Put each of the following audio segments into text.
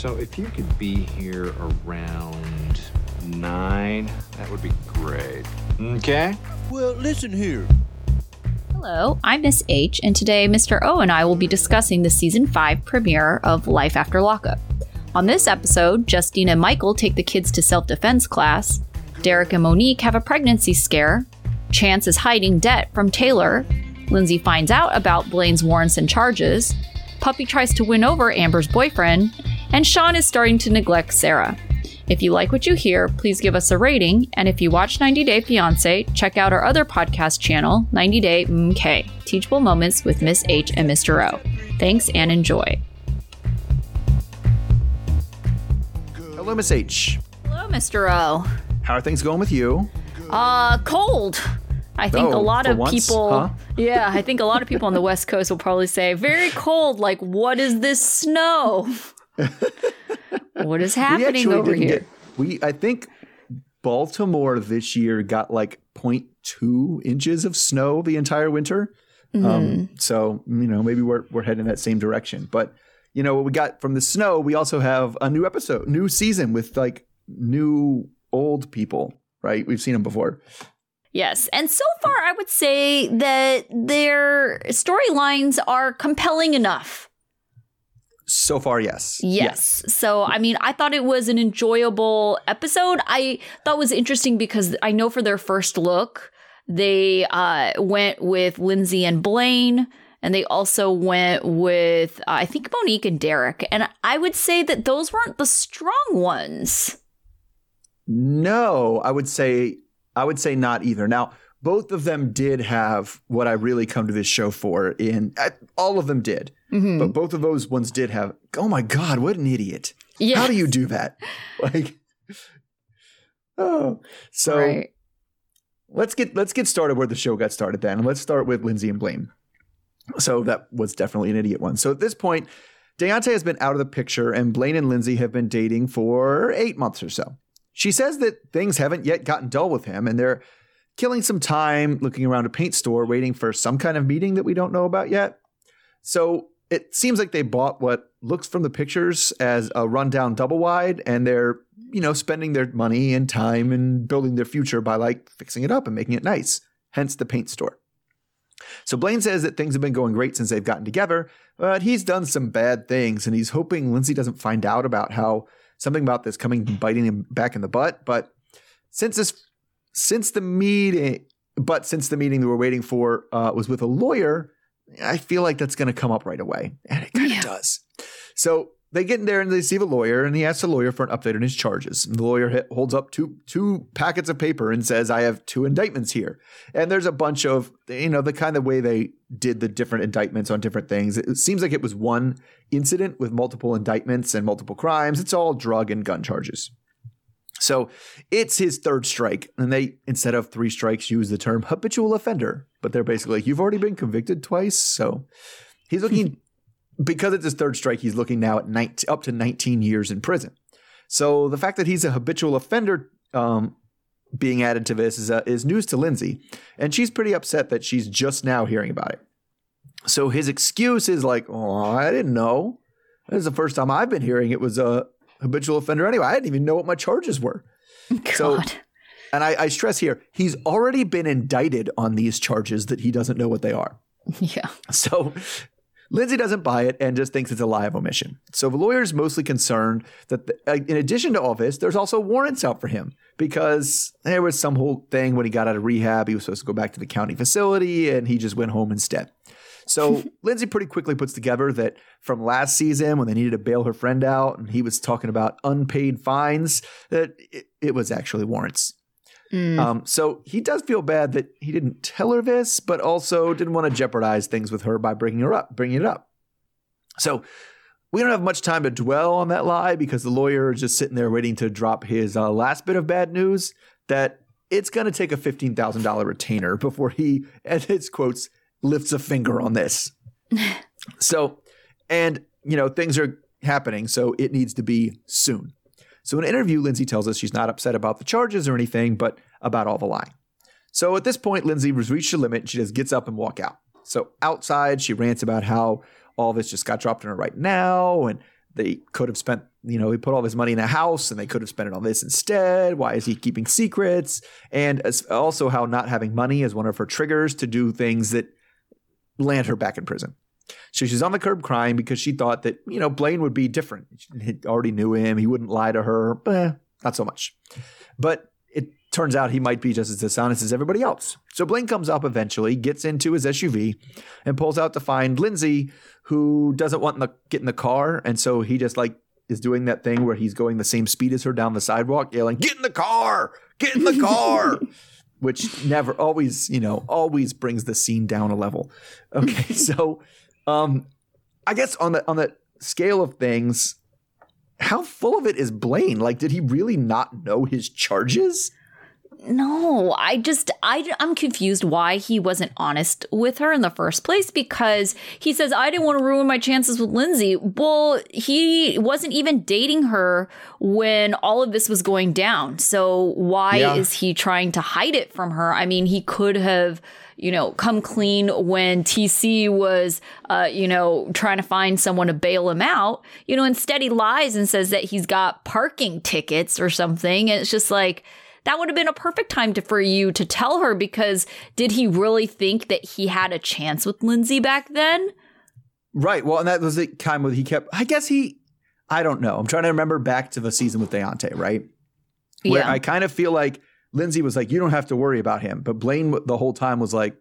So if you could be here around nine, that would be great. Okay? Well, listen here. Hello, I'm Miss H, and today Mr. O and I will be discussing the season 5 premiere of Life After Lockup. On this episode, Justine and Michael take the kids to self defense class, Derek and Monique have a pregnancy scare, Chance is hiding debt from Taylor, Lindsay finds out about Blaine's warrants and charges, Puppy tries to win over Amber's boyfriend, and Sean is starting to neglect Sarah. If you like what you hear, please give us a rating. And if you watch 90 Day Fiance, check out our other podcast channel, 90 Day MK Teachable Moments with Miss H and Mr. O. Thanks and enjoy. Hello, Miss H. Hello, Mr. O. How are things going with you? Uh, cold. I think Oh, a lot of once, people, huh? yeah, I think a lot of people on the West Coast will probably say, very cold. Like, what is this snow? what is happening over here? get- we I think Baltimore this year got like 0.2 inches of snow the entire winter. Mm-hmm. Um, so you know maybe we're we're heading that same direction. But you know what we got from the snow, we also have a new episode, new season with like new old people. Right, we've seen them before. Yes. And so far, I would say that their storylines are compelling enough. So far, yes. Yes. So, I mean, I thought it was an enjoyable episode. I thought it was interesting because I know for their first look, they uh, went with Lindsay and Blaine, and they also went with, uh, I think, Monique and Derek. And I would say that those weren't the strong ones. No, I would say I would say not either. Now, both of them did have what I really come to this show for. In all of them did, Mm-hmm. but both of those ones did have. Oh my God, what an idiot! Yeah. How do you do that? Like, oh, so right. let's get let's get started where the show got started. Then let's start with Lindsay and Blaine. So that was definitely an idiot one. So at this point, Deontay has been out of the picture, and Blaine and Lindsay have been dating for eight months or so. She says that things haven't yet gotten dull with him, and they're killing some time looking around a paint store, waiting for some kind of meeting that we don't know about yet. So it seems like they bought what looks from the pictures as a rundown double wide, and they're you know spending their money and time and building their future by like fixing it up and making it nice. Hence the paint store. So Blaine says that things have been going great since they've gotten together, but he's done some bad things, and he's hoping Lindsay doesn't find out about how something about this coming biting him back in the butt. But since this, since the meeting, but since the meeting that we're waiting for uh, was with a lawyer, I feel like that's going to come up right away, and it kind of Yeah. does. So they get in there and they see the lawyer, and he asks the lawyer for an update on his charges. And the lawyer hit, holds up two two packets of paper and says, "I have two indictments here." And there's a bunch of you know the kind of way they did the different indictments on different things. It seems like it was one incident with multiple indictments and multiple crimes. It's all drug and gun charges. So it's his third strike, and they instead of three strikes use the term habitual offender. But they're basically like, "You've already been convicted twice," so he's looking because it's his third strike. He's looking now at 19, up to 19 years in prison. So the fact that he's a habitual offender um, being added to this is, uh, is news to Lindsay, and she's pretty upset that she's just now hearing about it. So his excuse is like, "Oh, I didn't know. This is the first time I've been hearing it was a habitual offender anyway. I didn't even know what my charges were." So- God. And I, I stress here, he's already been indicted on these charges that he doesn't know what they are. yeah. So Lindsay doesn't buy it and just thinks it's a lie of omission. So the lawyer's mostly concerned that, the, uh, in addition to all this, there's also warrants out for him because there was some whole thing when he got out of rehab. He was supposed to go back to the county facility and he just went home instead. So Lindsay pretty quickly puts together that from last season when they needed to bail her friend out and he was talking about unpaid fines, that it, it was actually warrants. Mm. Um, so he does feel bad that he didn't tell her this, but also didn't want to jeopardize things with her by bringing her up, bringing it up. So we don't have much time to dwell on that lie because the lawyer is just sitting there waiting to drop his uh, last bit of bad news that it's going to take a fifteen thousand dollar retainer before he, as his quotes, lifts a finger on this. so, and you know things are happening, so it needs to be soon. So in an interview, Lindsay tells us she's not upset about the charges or anything, but about all the lying. So at this point, Lindsay has reached her limit. And she just gets up and walk out. So outside, she rants about how all this just got dropped on her right now, and they could have spent, you know, he put all his money in a house and they could have spent it on this instead. Why is he keeping secrets? And as, also how not having money is one of her triggers to do things that land her back in prison. So she's on the curb crying because she thought that, you know, Blaine would be different. He already knew him. He wouldn't lie to her. Eh, not so much. But it turns out he might be just as dishonest as everybody else. So Blaine comes up eventually, gets into his SUV, and pulls out to find Lindsay, who doesn't want to get in the car. And so he just like is doing that thing where he's going the same speed as her down the sidewalk, yelling, Get in the car! Get in the car! Which never always, you know, always brings the scene down a level. Okay, so um I guess on the on the scale of things, how full of it is Blaine? Like, did he really not know his charges? No, I just I I'm confused why he wasn't honest with her in the first place because he says I didn't want to ruin my chances with Lindsay. Well, he wasn't even dating her when all of this was going down. So why Yeah. is he trying to hide it from her? I mean, he could have you know, come clean when TC was, uh, you know, trying to find someone to bail him out. You know, instead he lies and says that he's got parking tickets or something. And it's just like, that would have been a perfect time to, for you to tell her because did he really think that he had a chance with Lindsay back then? Right. Well, and that was the time where he kept. I guess he. I don't know. I'm trying to remember back to the season with Deontay, right? Where yeah. I kind of feel like Lindsay was like, "You don't have to worry about him," but Blaine the whole time was like,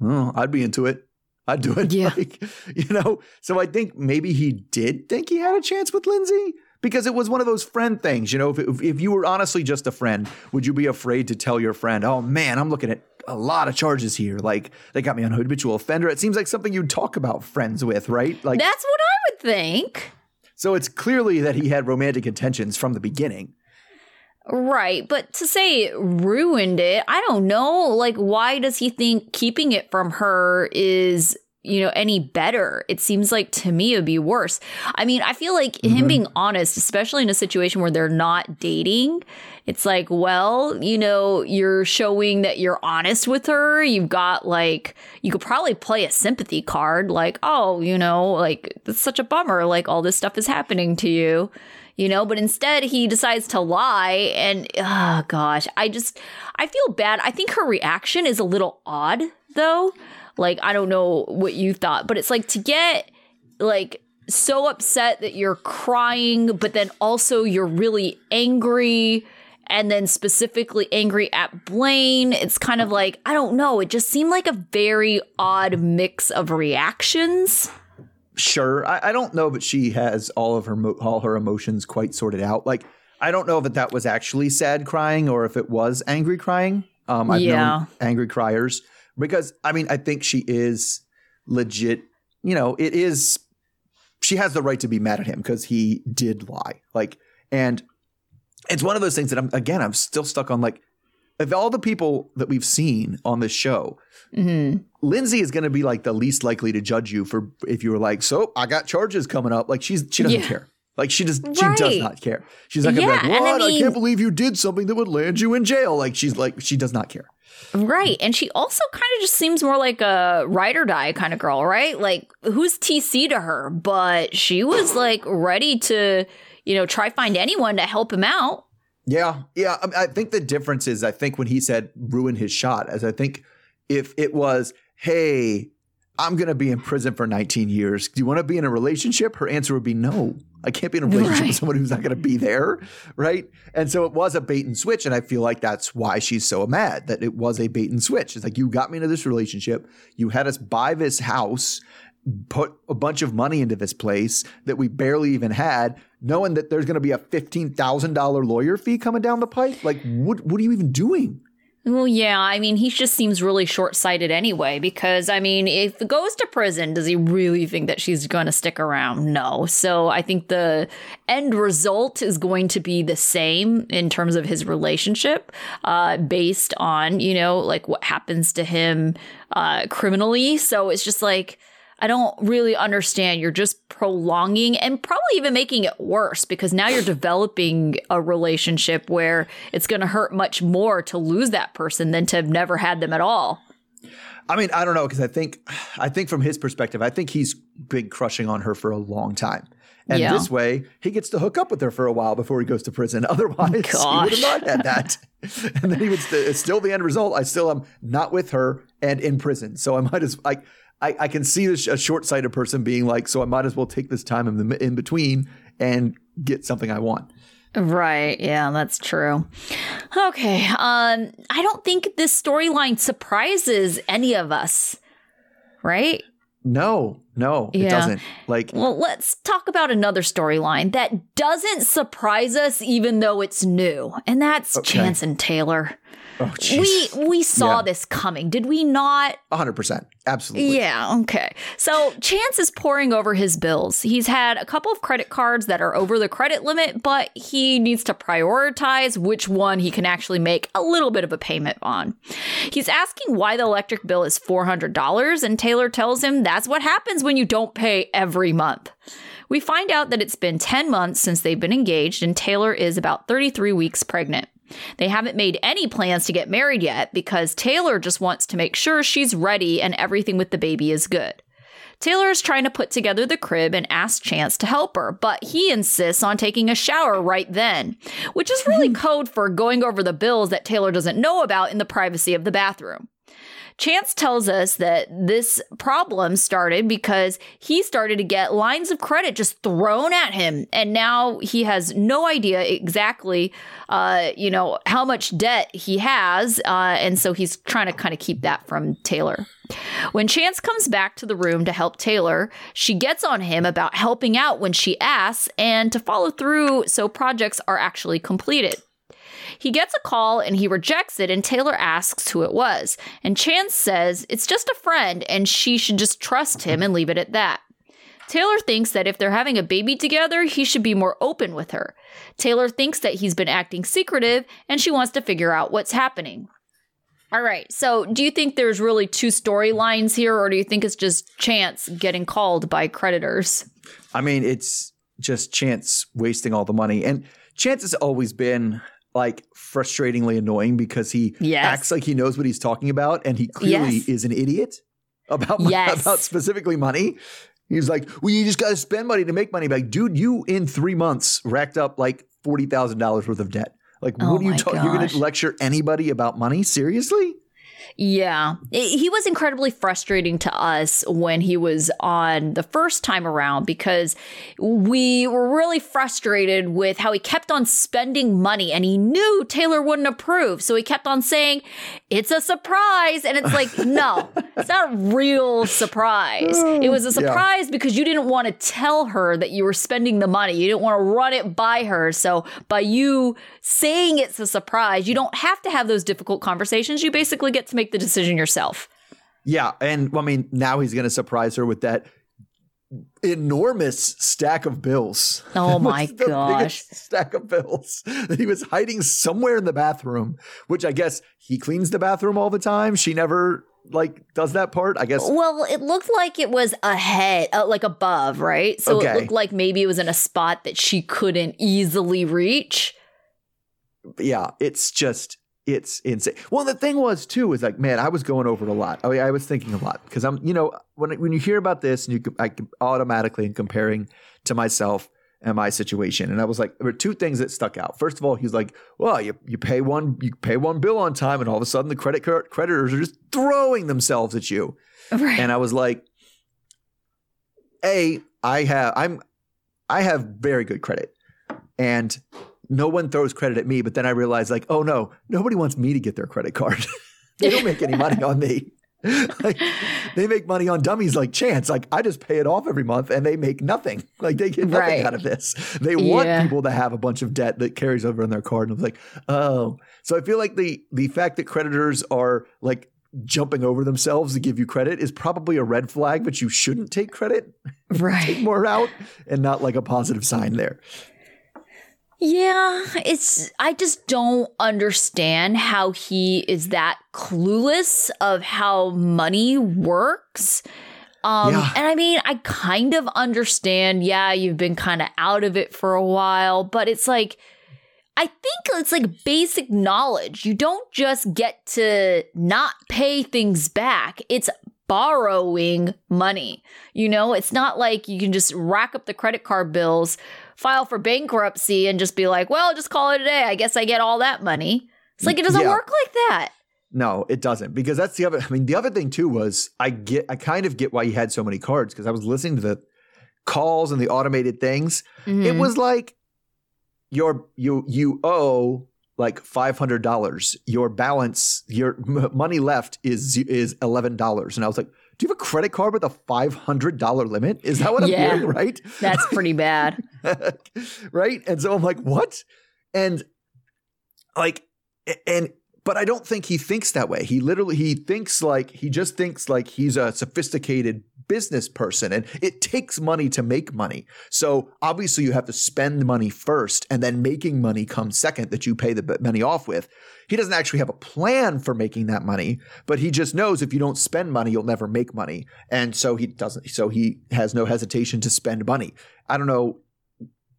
"Oh, I'd be into it. I'd do it." Yeah. Like, you know. So I think maybe he did think he had a chance with Lindsay because it was one of those friend things. You know, if if, if you were honestly just a friend, would you be afraid to tell your friend, "Oh man, I'm looking at." A lot of charges here. Like they got me on habitual offender. It seems like something you'd talk about friends with, right? Like That's what I would think. so it's clearly that he had romantic intentions from the beginning. Right. But to say it ruined it, I don't know. Like, why does he think keeping it from her is, you know, any better? It seems like to me it would be worse. I mean, I feel like him mm-hmm. being honest, especially in a situation where they're not dating, it's like, well, you know, you're showing that you're honest with her. You've got like, you could probably play a sympathy card, like, oh, you know, like, it's such a bummer. Like, all this stuff is happening to you you know but instead he decides to lie and oh gosh i just i feel bad i think her reaction is a little odd though like i don't know what you thought but it's like to get like so upset that you're crying but then also you're really angry and then specifically angry at Blaine. It's kind of like, I don't know, it just seemed like a very odd mix of reactions. Sure, I, I don't know but she has all of her mo- all her emotions quite sorted out. Like I don't know that that was actually sad crying or if it was angry crying. Um, I've Yeah. known angry criers because I mean I think she is legit. You know, it is. She has the right to be mad at him because he did lie. Like, and it's one of those things that I'm again I'm still stuck on. Like, of all the people that we've seen on this show, hmm Lindsay is going to be like the least likely to judge you for if you were like, so I got charges coming up. Like she's she doesn't Yeah. care. Like she does she does not care. She's not gonna Yeah, be like, what? I, mean- can't believe you did something that would land you in jail. Like she's like she does not care. Right. And she also kind of just seems more like a ride or die kind of girl, right? Like, who's TC to her? But she was like ready to, you know, try find anyone to help him out. Yeah, yeah. I, I think the difference is I think when he said ruin his shot, as I think if it was, hey, I'm gonna be in prison for 19 years. Do you want to be in a relationship? Her answer would be no. I can't be in a relationship Right. with someone who's not gonna be there, right? And so it was a bait and switch, and I feel like that's why she's so mad that it was a bait and switch. It's like you got me into this relationship, you had us buy this house, put a bunch of money into this place that we barely even had, knowing that there's going to be a fifteen thousand dollar lawyer fee coming down the pipe. Like, what what are you even doing? Well, yeah, I mean, he just seems really short sighted anyway, because, I mean, if he goes to prison, does he really think that she's going to stick around? No. So I think the end result is going to be the same in terms of his relationship, uh, based on, you know, like what happens to him uh, criminally. So it's just like, I don't really understand. You're just prolonging and probably even making it worse because now you're developing a relationship where it's going to hurt much more to lose that person than to have never had them at all. I mean, I don't know because I think I think from his perspective, I think he's been crushing on her for a long time, And Yeah. this way, he gets to hook up with her for a while before he goes to prison. Otherwise, he would have not had that. and then he would. St- it's still the end result. I still am not with her and in prison. So I might as like. I, I can see a short-sighted person being like, so I might as well take this time in the in between and get something I want. Right. Yeah, that's true. Okay. Um, I don't think this storyline surprises any of us. Right? No, no, Yeah. it doesn't. Like, Well, let's talk about another storyline that doesn't surprise us even though it's new. And that's Okay. Chance and Taylor. Oh, We we saw Yeah. this coming, did we not? hundred percent, absolutely. Yeah, okay. So Chance is pouring over his bills. He's had a couple of credit cards that are over the credit limit, but he needs to prioritize which one he can actually make a little bit of a payment on. He's asking why the electric bill is $400, and Taylor tells him that's what happens when you don't pay every month. We find out that it's been 10 months since they've been engaged, and Taylor is about 33 weeks pregnant. They haven't made any plans to get married yet because Taylor just wants to make sure she's ready and everything with the baby is good. Taylor is trying to put together the crib and asks Chance to help her, but he insists on taking a shower right then, which is really mm-hmm. code for going over the bills that Taylor doesn't know about in the privacy of the bathroom. Chance tells us that this problem started because he started to get lines of credit just thrown at him, and now he has no idea exactly, uh, you know, how much debt he has, uh, and so he's trying to kind of keep that from Taylor. When Chance comes back to the room to help Taylor, she gets on him about helping out when she asks and to follow through so projects are actually completed. He gets a call and he rejects it, and Taylor asks who it was. And Chance says it's just a friend and she should just trust him and leave it at that. Taylor thinks that if they're having a baby together, he should be more open with her. Taylor thinks that he's been acting secretive and she wants to figure out what's happening. All right, so do you think there's really two storylines here, or do you think it's just Chance getting called by creditors? I mean, it's just Chance wasting all the money. And Chance has always been like frustratingly annoying because he Yes. acts like he knows what he's talking about and he clearly Yes. is an idiot about Yes. about specifically money. He's like, well, you just got to spend money to make money. Like, dude, you in three months racked up like forty thousand dollars worth of debt. Like, Oh what are you talking? You're going to lecture anybody about money? Seriously? Yeah. He was incredibly frustrating to us when he was on the first time around because we were really frustrated with how he kept on spending money and he knew Taylor wouldn't approve. So he kept on saying, it's a surprise. And it's like, no, it's not a real surprise. It was a surprise because you didn't want to tell her that you were spending the money. You didn't want to run it by her. So by you saying it's a surprise, you don't have to have those difficult conversations. You basically get to make the decision yourself. Yeah, and well, I mean, now he's going to surprise her with that enormous stack of bills. Oh my gosh. stack of bills that he was hiding somewhere in the bathroom. Which I guess he cleans the bathroom all the time. She never like does that part. I guess. Well, it looked like it was ahead, uh, like above, right? So Okay. it looked like maybe it was in a spot that she couldn't easily reach. Yeah, it's just it's insane. Well, the thing was too is like, man, I was going over it a lot. Oh, I, mean, I was thinking a lot because I'm, you know, when when you hear about this and you, I automatically am comparing to myself and my situation, and I was like, there were two things that stuck out. First of all, he's like, well, you you pay one you pay one bill on time, and all of a sudden the credit card creditors are just throwing themselves at you. Right. And I was like, A, I have I'm I have very good credit. And no one throws credit at me, but then I realized like, oh no, nobody wants me to get their credit card. they don't make any money on me. like they make money on dummies like chance. Like I just pay it off every month and they make nothing. Like they get nothing Right. out of this. They want Yeah. people to have a bunch of debt that carries over on their card. And I'm like, oh. So I feel like the the fact that creditors are like jumping over themselves to give you credit is probably a red flag, but you shouldn't take credit, take more out, and not like a positive sign there. Yeah, it's I just don't understand how he is that clueless of how money works. Um Yeah. and I mean, I kind of understand, yeah, you've been kind of out of it for a while, but it's like I think it's like basic knowledge. You don't just get to not pay things back. It's borrowing money. You know, it's not like you can just rack up the credit card bills, file for bankruptcy, and just be like, well, just call it a day. I guess I get all that money. It's like it doesn't Yeah. work like that. No, it doesn't because that's the other. I mean, the other thing too was I get, I kind of get why he had so many cards because I was listening to the calls and the automated things. It Mhm. was like your you you owe like five hundred dollars. Your balance, your m- money left is is eleven dollars, and I was like, "Do you have a credit card with a five hundred dollar limit? Is that what I'm Yeah. hearing? Right? That's pretty bad. right? And so I'm like, what? And like, and but I don't think he thinks that way. He literally he thinks like he just thinks like he's a sophisticated business person and it takes money to make money. So obviously you have to spend money first and then making money comes second that you pay the money off with. He doesn't actually have a plan for making that money, but he just knows if you don't spend money you'll never make money. And so he doesn't so he has no hesitation to spend money. I don't know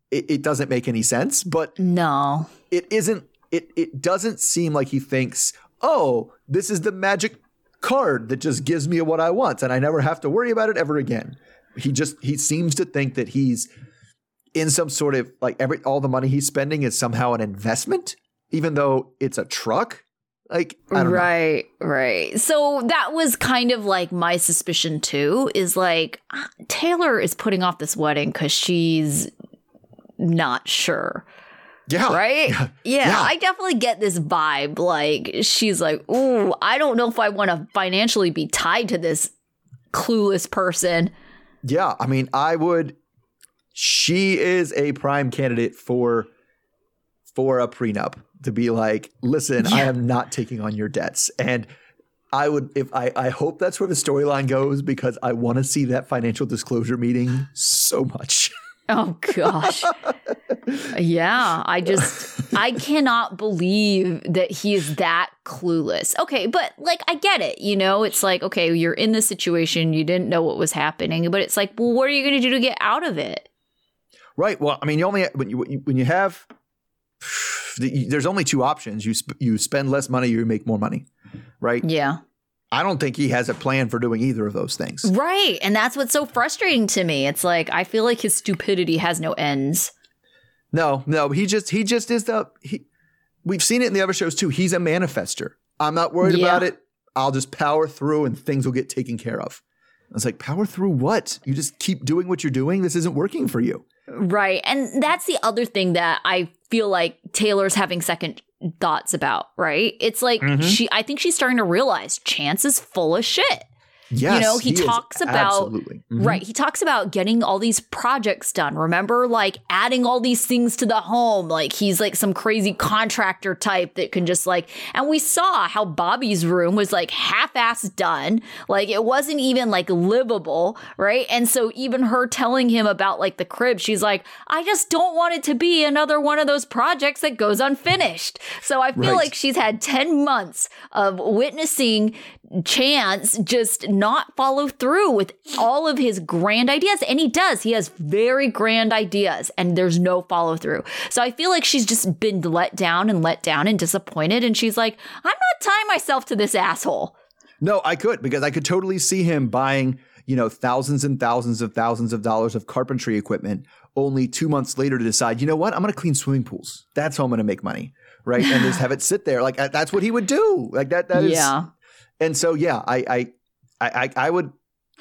it, it doesn't make any sense, but No. it isn't it it doesn't seem like he thinks, "Oh, this is the magic card that just gives me what I want and I never have to worry about it ever again." He just he seems to think that he's in some sort of like every all the money he's spending is somehow an investment even though it's a truck. Like don't know. right, right. So that was kind of like my suspicion too. Is like Taylor is putting off this wedding because she's not sure, Yeah. right? Yeah, Yeah. I definitely get this vibe. Like she's like, "Ooh, I don't know if I want to financially be tied to this clueless person." Yeah, I mean, I would. She is a prime candidate for for a prenup to be like, listen, I am not taking on your debts, and I would if I I hope that's where the storyline goes because I want to see that financial disclosure meeting so much. Oh gosh. yeah, I just I cannot believe that he is that clueless. Okay, but like I get it, you know, it's like okay, you're in this situation, you didn't know what was happening, but it's like, well, what are you going to do to get out of it? right. Well, I mean, you only when you when you, when you have there's only two options. You sp- you spend less money, you make more money, right? Yeah. I don't think he has a plan for doing either of those things. Right, and that's what's so frustrating to me. It's like I feel like his stupidity has no ends. No, no, he just he just is the he. We've seen it in the other shows too. He's a manifester. I'm not worried Yeah. about it. I'll just power through and things will get taken care of. I was like, power through what? You just keep doing what you're doing. This isn't working for you. Right. And that's the other thing that I feel like Taylor's having second thoughts about, right? It's like Mhm. she I think she's starting to realize Chance is full of shit. Yes, you know, he is talks about- Mhm. Right. He talks about getting all these projects done. Remember, like adding all these things to the home. Like he's like some crazy contractor type that can just like, and we saw how Bobby's room was like half ass done. Like it wasn't even like livable. Right. And so even her telling him about like the crib, she's like, I just don't want it to be another one of those projects that goes unfinished. So I feel Right. like she's had 10 months of witnessing Chance just not follow through with all of his grand ideas. And he does. He has very grand ideas and there's no follow through. So I feel like she's just been let down and let down and disappointed. And she's like, I'm not tying myself to this asshole. No, I could because I could totally see him buying, you know, thousands and thousands of thousands of dollars of carpentry equipment only two months later to decide, you know what, I'm going to clean swimming pools. That's how I'm going to make money, right? And just have it sit there. Like uh, that's what he would do. Like that. That is. yeah. And so, yeah, I, I, I, I- I would.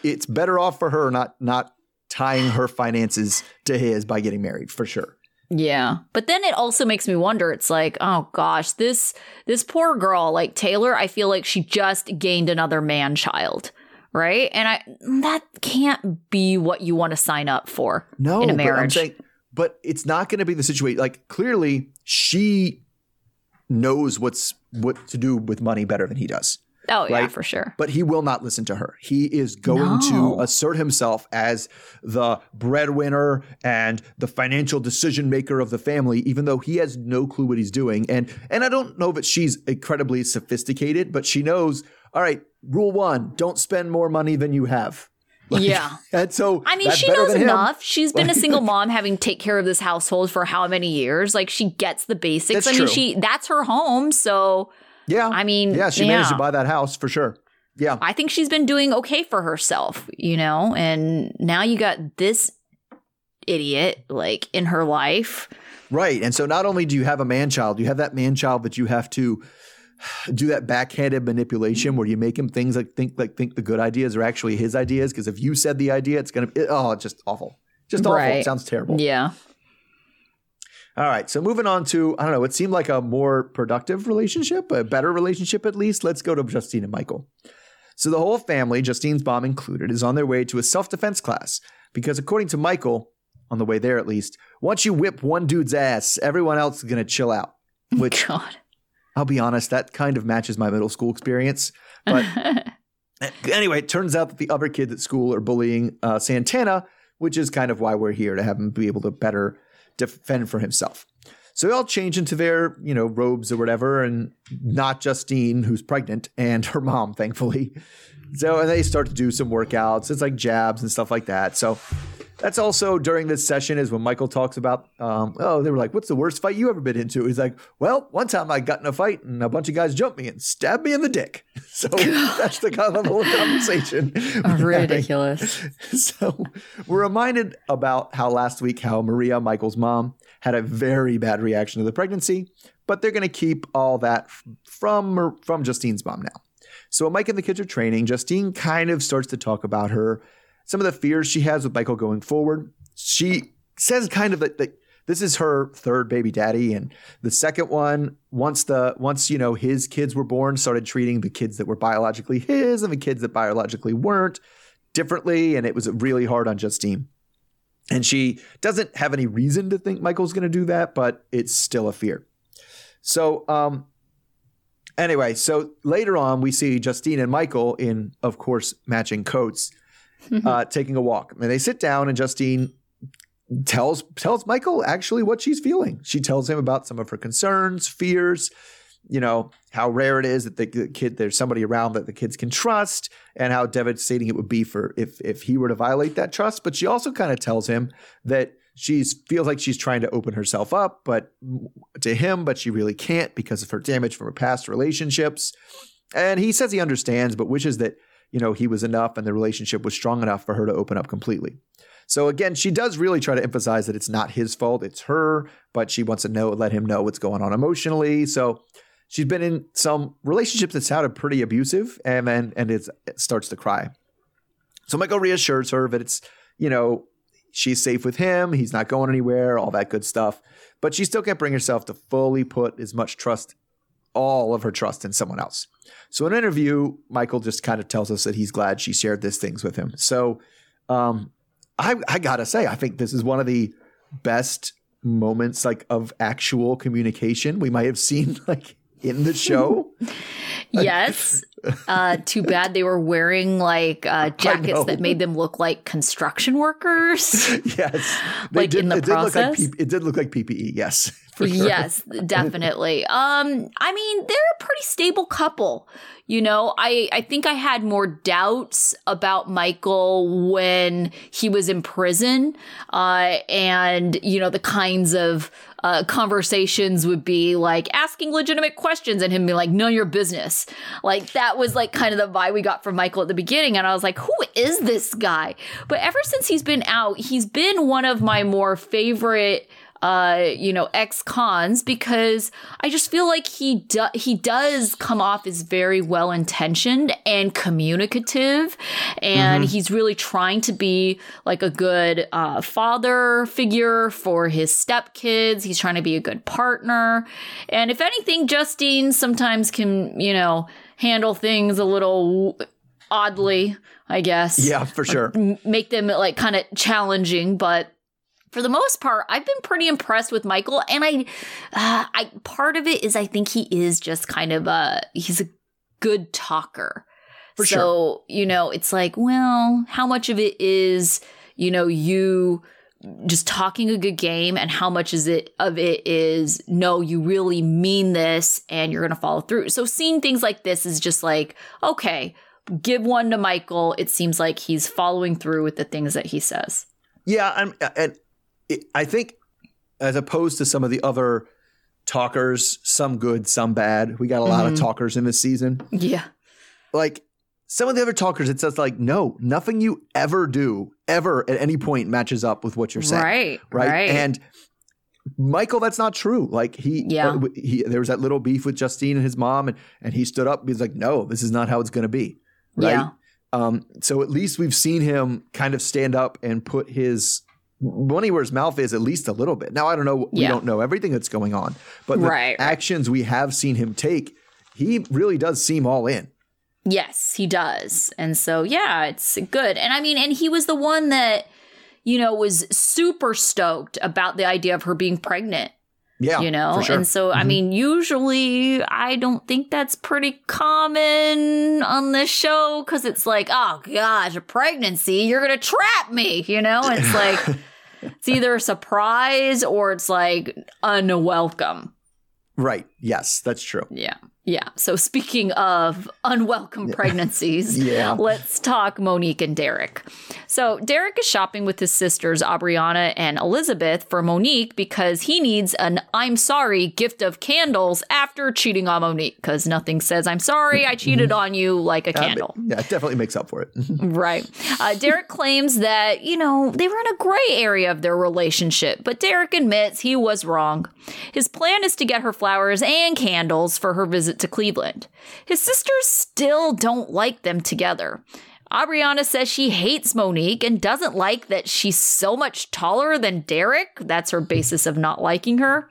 It's better off for her not not tying her finances to his by getting married for sure. Yeah. But then it also makes me wonder it's like, oh gosh, this this poor girl like Taylor, I feel like she just gained another man child, right? And I that can't be what you want to sign up for No, in a but I'm saying, but it's not going to be the situation. Like clearly, she knows what's what to do with money better than he does. Oh yeah, for sure. But he will not listen to her. He is going to assert himself as the breadwinner and the financial decision maker of the family, even though he has no clue what he's doing. And and I don't know that she's incredibly sophisticated, but she knows. All right, rule one: don't spend more money than you have. Like, Yeah. And so I mean, she knows enough. She's been a single mom having to take care of this household for how many years? Like she gets the basics. I mean, true. she that's her home, so Yeah. I mean, yeah, she managed to buy that house for sure. Yeah. I think she's been doing okay for herself, you know, and now you got this idiot like in her life. Right. And so not only do you have a man child, you have that man child that you have to do that backhanded manipulation where you make him things like think like think the good ideas are actually his ideas because if you said the idea it's gonna it, oh it's just awful just awful Right. it sounds terrible Yeah. All right so moving on to i don't know it seemed like a more productive relationship a better relationship at least let's go to justine and michael so the whole family justine's mom included is on their way to a self-defense class because according to michael on the way there at least once you whip one dude's ass everyone else is gonna chill out which God. I'll be honest, that kind of matches my middle school experience. But anyway, it turns out that the other kids at school are bullying uh, Santana, which is kind of why we're here to have him be able to better defend for himself. So they all change into their, you know, robes or whatever, and not Justine, who's pregnant, and her mom, thankfully. So and they start to do some workouts. It's like jabs and stuff like that. So that's also during this session is when Michael talks about, um, oh, they were like, what's the worst fight you ever been into? He's like, well, one time I got in a fight and a bunch of guys jumped me and stabbed me in the dick. So that's the kind of level of conversation. Ridiculous. So we're reminded about how last week how Maria, Michael's mom, had a very bad reaction to the pregnancy, but they're going to keep all that from from Justine's mom now. So when Mike and the kids are training, Justine kind of starts to talk about her some of the fears she has with Michael going forward. She says kind of that, that this is her third baby daddy, and the second one, once the once you know his kids were born, started treating the kids that were biologically his and the kids that biologically weren't differently, and it was really hard on Justine. And she doesn't have any reason to think Michael's going to do that, but it's still a fear. So, um, anyway, so later on, we see Justine and Michael in, of course, matching coats, uh, taking a walk. And they sit down, and Justine tells tells Michael actually what she's feeling. She tells him about some of her concerns, fears, you know, how rare it is that the, kid there's somebody around that the kids can trust, and how devastating it would be for if if he were to violate that trust. But she also kind of tells him that she's feels like she's trying to open herself up, but to him, but she really can't because of her damage from her past relationships. And he says he understands, but wishes that you know he was enough and the relationship was strong enough for her to open up completely. So again, she does really try to emphasize that it's not his fault, it's her, but she wants to know, let him know what's going on emotionally. So she's been in some relationships that sounded pretty abusive, and then and it starts to cry. So Michael reassures her that it's you know she's safe with him, he's not going anywhere, all that good stuff. But she still can't bring herself to fully put as much trust, all of her trust in someone else. So in an interview, Michael just kind of tells us that he's glad she shared these things with him. So um, I, I gotta say, I think this is one of the best moments like of actual communication we might have seen like in the show. Yes. Uh, too bad they were wearing like uh, jackets that made them look like construction workers. yes, Like, in the it did look like process? P- it did look like PPE. Yes, for sure. Yes, definitely. Um, I mean, they're a pretty stable couple. You know, I I think I had more doubts about Michael when he was in prison, uh, and you know the kinds of uh, conversations would be like asking legitimate questions and him being like, "None your business." Like that was like kind of the vibe we got from Michael at the beginning, and I was like, "Who is this guy?" But ever since he's been out, he's been one of my more favorite uh, you know, ex cons because I just feel like he do- he does come off as very well intentioned and communicative, and he's really trying to be like a good uh, father figure for his stepkids. He's trying to be a good partner, and if anything, Justine sometimes can you know handle things a little oddly, I guess Yeah, for sure. make them like kind of challenging but for the most part i've been pretty impressed with michael and i uh, i part of it is i think he is just kind of a he's a good talker. For so sure. you know it's like well how much of it is you know you just talking a good game and how much is it of it is no you really mean this and you're going to follow through. So seeing things like this is just like okay give one to michael. It seems like he's following through with the things that he says. Yeah, I'm, and it, I think as opposed to some of the other talkers, some good, some bad. We got a lot of Mhm. talkers in this season. yeah Like some of the other talkers, it says like, no, nothing you ever do, ever at any point matches up with what you're saying. Right, Right. right. And Michael, that's not true. Like he, Yeah. uh, he, there was that little beef with Justine and his mom, and, and he stood up. He's like, no, this is not how it's going to be. Right. Yeah. Um, so at least we've seen him kind of stand up and put his money where his mouth is at least a little bit. Now I don't know. We Yeah. don't know everything that's going on, but the Right, actions we have seen him take, he really does seem all in. Yes, he does. And so, yeah, it's good. And I mean, and he was the one that, you know, was super stoked about the idea of her being pregnant, Yeah, you know? sure. And so, I Mhm. mean, usually I don't think that's pretty common on this show because it's like, oh gosh, a pregnancy, you're going to trap me, you know? It's like, it's either a surprise or it's like unwelcome. right. Yes, that's true. Yeah. Yeah. So speaking of unwelcome pregnancies, Yeah. let's talk Monique and Derek. So Derek is shopping with his sisters, Aubriana and Elizabeth, for Monique because he needs an I'm sorry gift of candles after cheating on Monique because nothing says I'm sorry, I cheated on you like a Uh, candle. yeah, it definitely makes up for it. Right. Uh, Derek claims that, you know, they were in a gray area of their relationship, but Derek admits he was wrong. His plan is to get her flowers and candles for her visit to Cleveland. His sisters still don't like them together. Aubriana says she hates Monique and doesn't like that she's so much taller than Derek. That's her basis of not liking her.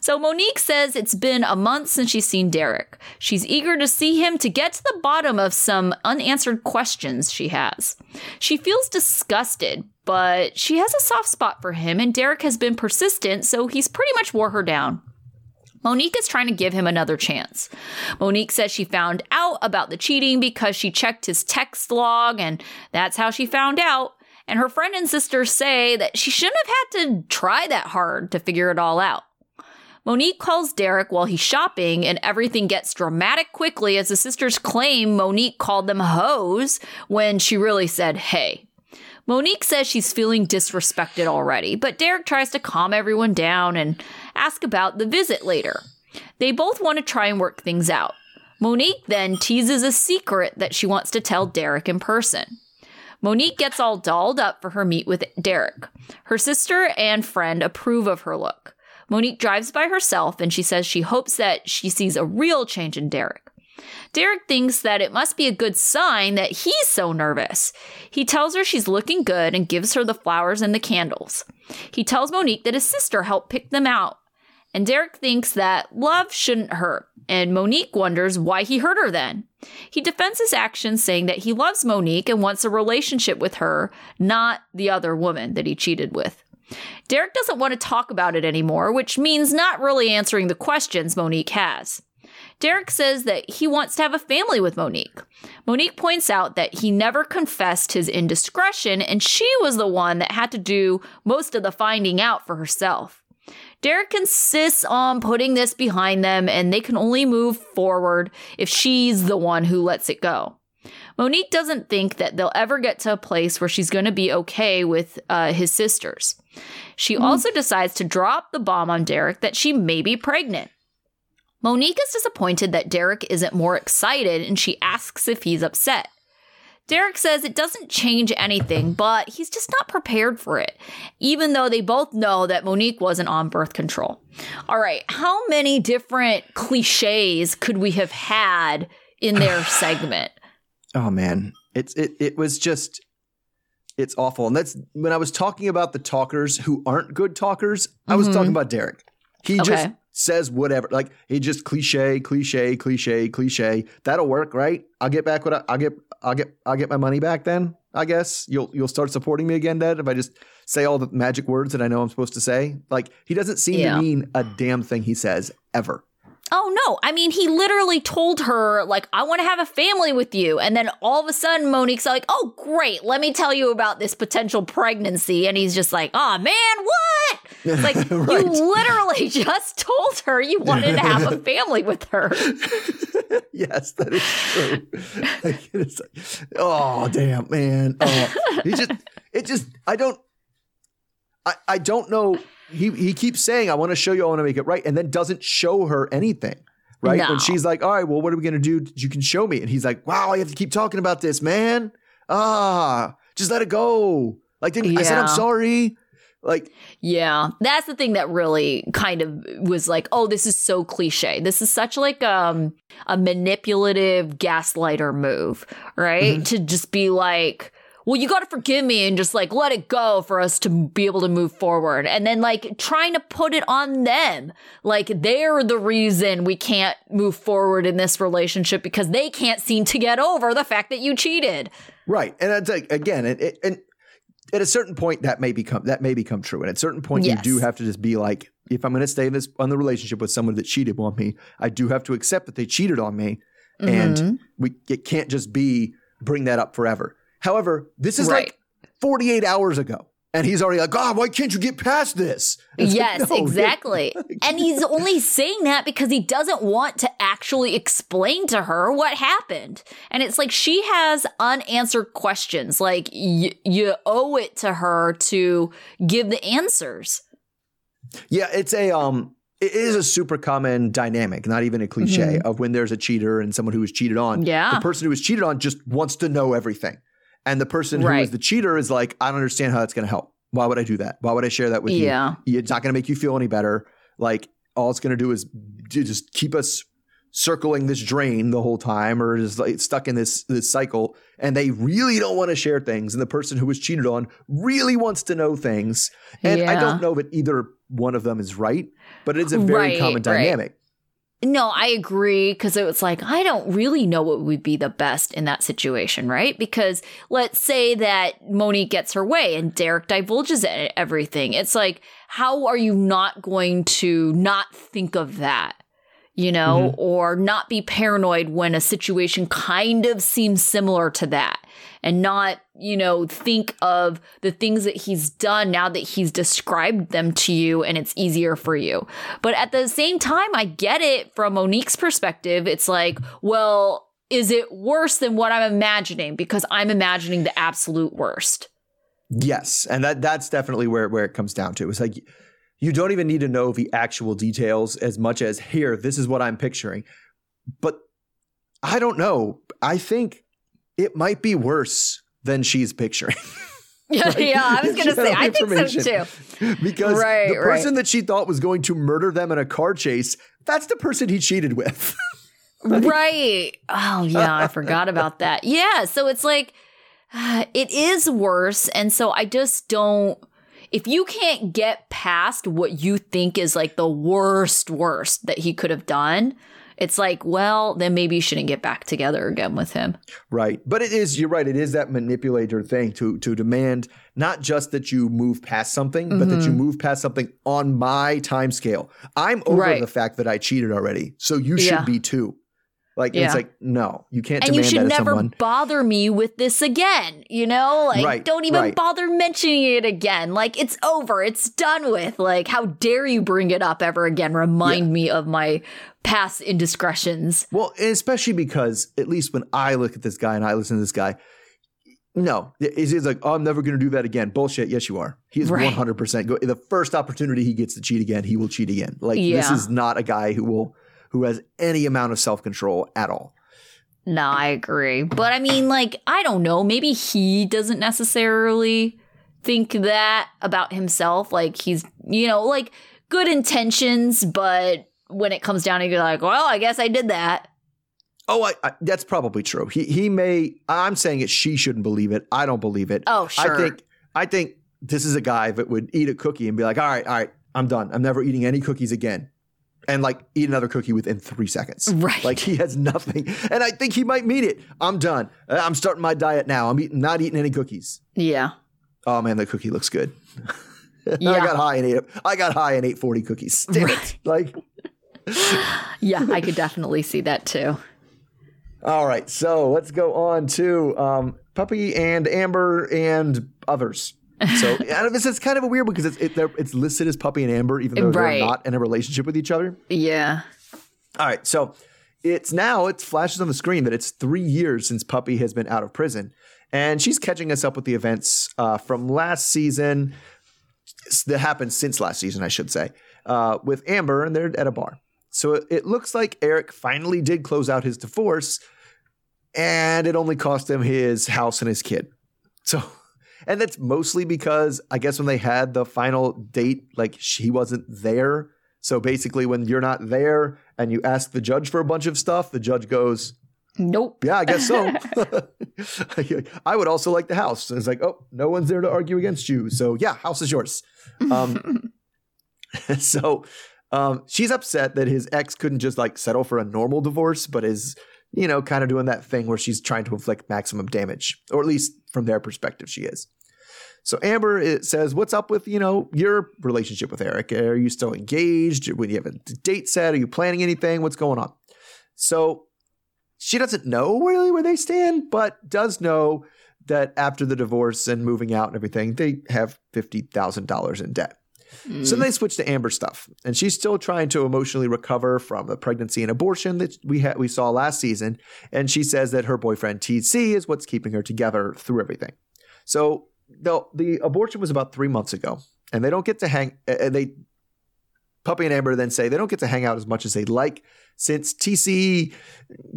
So Monique says it's been a month since she's seen Derek. She's eager to see him to get to the bottom of some unanswered questions she has. She feels disgusted, but she has a soft spot for him, and Derek has been persistent, so he's pretty much wore her down. Monique is trying to give him another chance. Monique says she found out about the cheating because she checked his text log, and that's how she found out. And her friend and sister say that she shouldn't have had to try that hard to figure it all out. Monique calls Derek while he's shopping, and everything gets dramatic quickly as the sisters claim Monique called them hoes when she really said hey. Monique says she's feeling disrespected already, but Derek tries to calm everyone down and ask about the visit later. They both want to try and work things out. Monique then teases a secret that she wants to tell Derek in person. Monique gets all dolled up for her meet with Derek. Her sister and friend approve of her look. Monique drives by herself and she says she hopes that she sees a real change in Derek. Derek thinks that it must be a good sign that he's so nervous. He tells her she's looking good and gives her the flowers and the candles. He tells Monique that his sister helped pick them out. And Derek thinks that love shouldn't hurt, and Monique wonders why he hurt her then. He defends his actions, saying that he loves Monique and wants a relationship with her, not the other woman that he cheated with. Derek doesn't want to talk about it anymore, which means not really answering the questions Monique has. Derek says that he wants to have a family with Monique. Monique points out that he never confessed his indiscretion, and she was the one that had to do most of the finding out for herself. Derek insists on putting this behind them, and they can only move forward if she's the one who lets it go. Monique doesn't think that they'll ever get to a place where she's going to be okay with uh, his sisters. She also decides to drop the bomb on Derek that she may be pregnant. Monique is disappointed that Derek isn't more excited and she asks if he's upset. Derek says it doesn't change anything, but he's just not prepared for it, even though they both know that Monique wasn't on birth control. All right, how many different cliches could we have had in their segment? Oh man, it's it it was just it's awful. And that's when I was talking about the talkers who aren't good talkers. I was Mhm. talking about Derek. He just Okay. Says whatever. Like he just cliche, cliche, cliche, cliche. That'll work, right? I'll get back what I, I'll get. I'll get. I'll get my money back. Then I guess you'll you'll start supporting me again, Dad. If I just say all the magic words that I know I'm supposed to say. Like he doesn't seem Yeah. to mean a hmm. damn thing he says ever. Oh no, I mean, he literally told her, like, I want to have a family with you. And then all of a sudden, Monique's like, oh, great, let me tell you about this potential pregnancy. And he's just like, oh man, what? It's like, Right. you literally just told her you wanted to have a family with her. yes, that is true. Like, it's like, oh damn, man. Oh, he just it just I don't I I don't know. He he keeps saying I want to show you, I want to make it right, and then doesn't show her anything. right? No. When she's like, "All right, well, what are we gonna do? You can show me," and he's like, "Wow, I have to keep talking about this, man. Ah, just let it go. Like, didn't I said I'm sorry? Like, Yeah, that's the thing that really kind of was like, oh, this is so cliche. This is such like um a manipulative gaslighter move, right? To just be like, well, you got to forgive me and just like let it go for us to be able to move forward. And then like trying to put it on them. Like they're the reason we can't move forward in this relationship because they can't seem to get over the fact that you cheated. right? And it's like again, it, it, and at a certain point, that may become that may become true. And at a certain point, Yes. you do have to just be like, if I'm going to stay in this on the relationship with someone that cheated on me, I do have to accept that they cheated on me, Mhm. and we it can't just be bring that up forever. However, this is Right. like 48 hours ago, and he's already like, God, why can't you get past this? It's like, Yes, no, exactly. and he's only saying that because he doesn't want to actually explain to her what happened. And it's like she has unanswered questions. Like y- you owe it to her to give the answers. Yeah, it's a um it is a super common dynamic, not even a cliche, of when there's a cheater and someone who was cheated on. Mm-hmm. Yeah. The person who was cheated on just wants to know everything. And the person who Right. is the cheater is like, I don't understand how that's gonna help. Why would I do that? Why would I share that with Yeah. you? It's not gonna make you feel any better. Like all it's gonna do is just keep us circling this drain the whole time or just like stuck in this this cycle and they really don't want to share things and the person who was cheated on really wants to know things and i don't know that either one of them is right but it's a very Right, common right. No, I agree because it was like I don't really know what would be the best in that situation, right? Because let's say that Monique gets her way and Derek divulges everything. It's like, how are you not going to not think of that? You know, mm-hmm. or not be paranoid when a situation kind of seems similar to that and not, you know, think of the things that he's done now that he's described them to you and it's easier for you. But at the same time, I get it from Monique's perspective. It's like, well, is it worse than what I'm imagining? Because I'm imagining the absolute worst. yes and that that's definitely where where it comes down to it's like you don't even need to know the actual details as much as here this is what i'm picturing but i don't know i think it might be worse than she's picturing Yeah, yeah, I was gonna say, I think so too. because Right, the person right. that she thought was going to murder them in a car chase, that's the person he cheated with. Right. Oh, yeah, I forgot about that. Yeah, so it's like it is worse and so I just don't if you can't get past what you think is like the worst worst that he could have done, it's like, well, then maybe you shouldn't get back together again with him. right. But it is, you're right, it is that manipulator thing to to demand not just that you move past something, but that you Mm-hmm. move past something on my time scale. I'm over Right. the fact that I cheated already. So you should Yeah. be too. Like and it's like, no, you can't And you should never someone. bother me with this again, you know? Like Right, don't even right. bother mentioning it again. Like it's over. It's done with. Like how dare you bring it up ever again? Remind me of my past indiscretions. Well, especially because at least when I look at this guy and I listen to this guy, no, he's like, oh, I'm never going to do that again. Bullshit. Yes, you are. He is Right. 100% go. The first opportunity he gets to cheat again, he will cheat again. Like this is not a guy who will who has any amount of self control at all. No, I agree. But I mean, like, I don't know. Maybe he doesn't necessarily think that about himself. Like, he's, you know, like good intentions, but when it comes down to it, like, well, I guess I did that. Oh, I, I, that's probably true. He he may. I'm saying it. She shouldn't believe it. I don't believe it. Oh, sure. I think I think this is a guy that would eat a cookie and be like, all right, all right, I'm done. I'm never eating any cookies again. And like eat another cookie within three seconds. Right. Like he has nothing. And I think he might mean it. I'm done. Uh, I'm starting my diet now. I'm eating not eating any cookies. Yeah. Oh man, the cookie looks good. yeah. I got high and ate I got high and ate 40 cookies. Damn it. Like Yeah, I could definitely see that too. All right, so let's go on to um, Puppy and Amber and others. So this is kind of a weird because it's it, it's listed as Puppy and Amber, even though Right. they're not in a relationship with each other. Yeah. All right, so it's now it flashes on the screen that it's three years since Puppy has been out of prison, and she's catching us up with the events uh, from last season that happened since last season, I should say, uh, with Amber, and they're at a bar. So it, it looks like Eric finally did close out his divorce, and it only cost him his house and his kid. So, and that's mostly because I guess when they had the final date, like she wasn't there. So basically, when you're not there and you ask the judge for a bunch of stuff, the judge goes, Nope. Yeah, I guess so. I would also like the house. And it's like, oh, no one's there to argue against you. So yeah, house is yours. Um, so um, she's upset that his ex couldn't just like settle for a normal divorce, but is, you know, kind of doing that thing where she's trying to inflict maximum damage, or at least from their perspective, she is. So Amber it says, "What's up with you know your relationship with Eric? Are you still engaged? When you have a date set? Are you planning anything? What's going on?" So she doesn't know really where they stand, but does know that after the divorce and moving out and everything, they have fifty thousand dollars in debt. Mm. So they switch to Amber stuff, and she's still trying to emotionally recover from the pregnancy and abortion that we had we saw last season. And she says that her boyfriend TC is what's keeping her together through everything. So the the abortion was about three months ago, and they don't get to hang. And they Puppy and Amber then say they don't get to hang out as much as they'd like since TC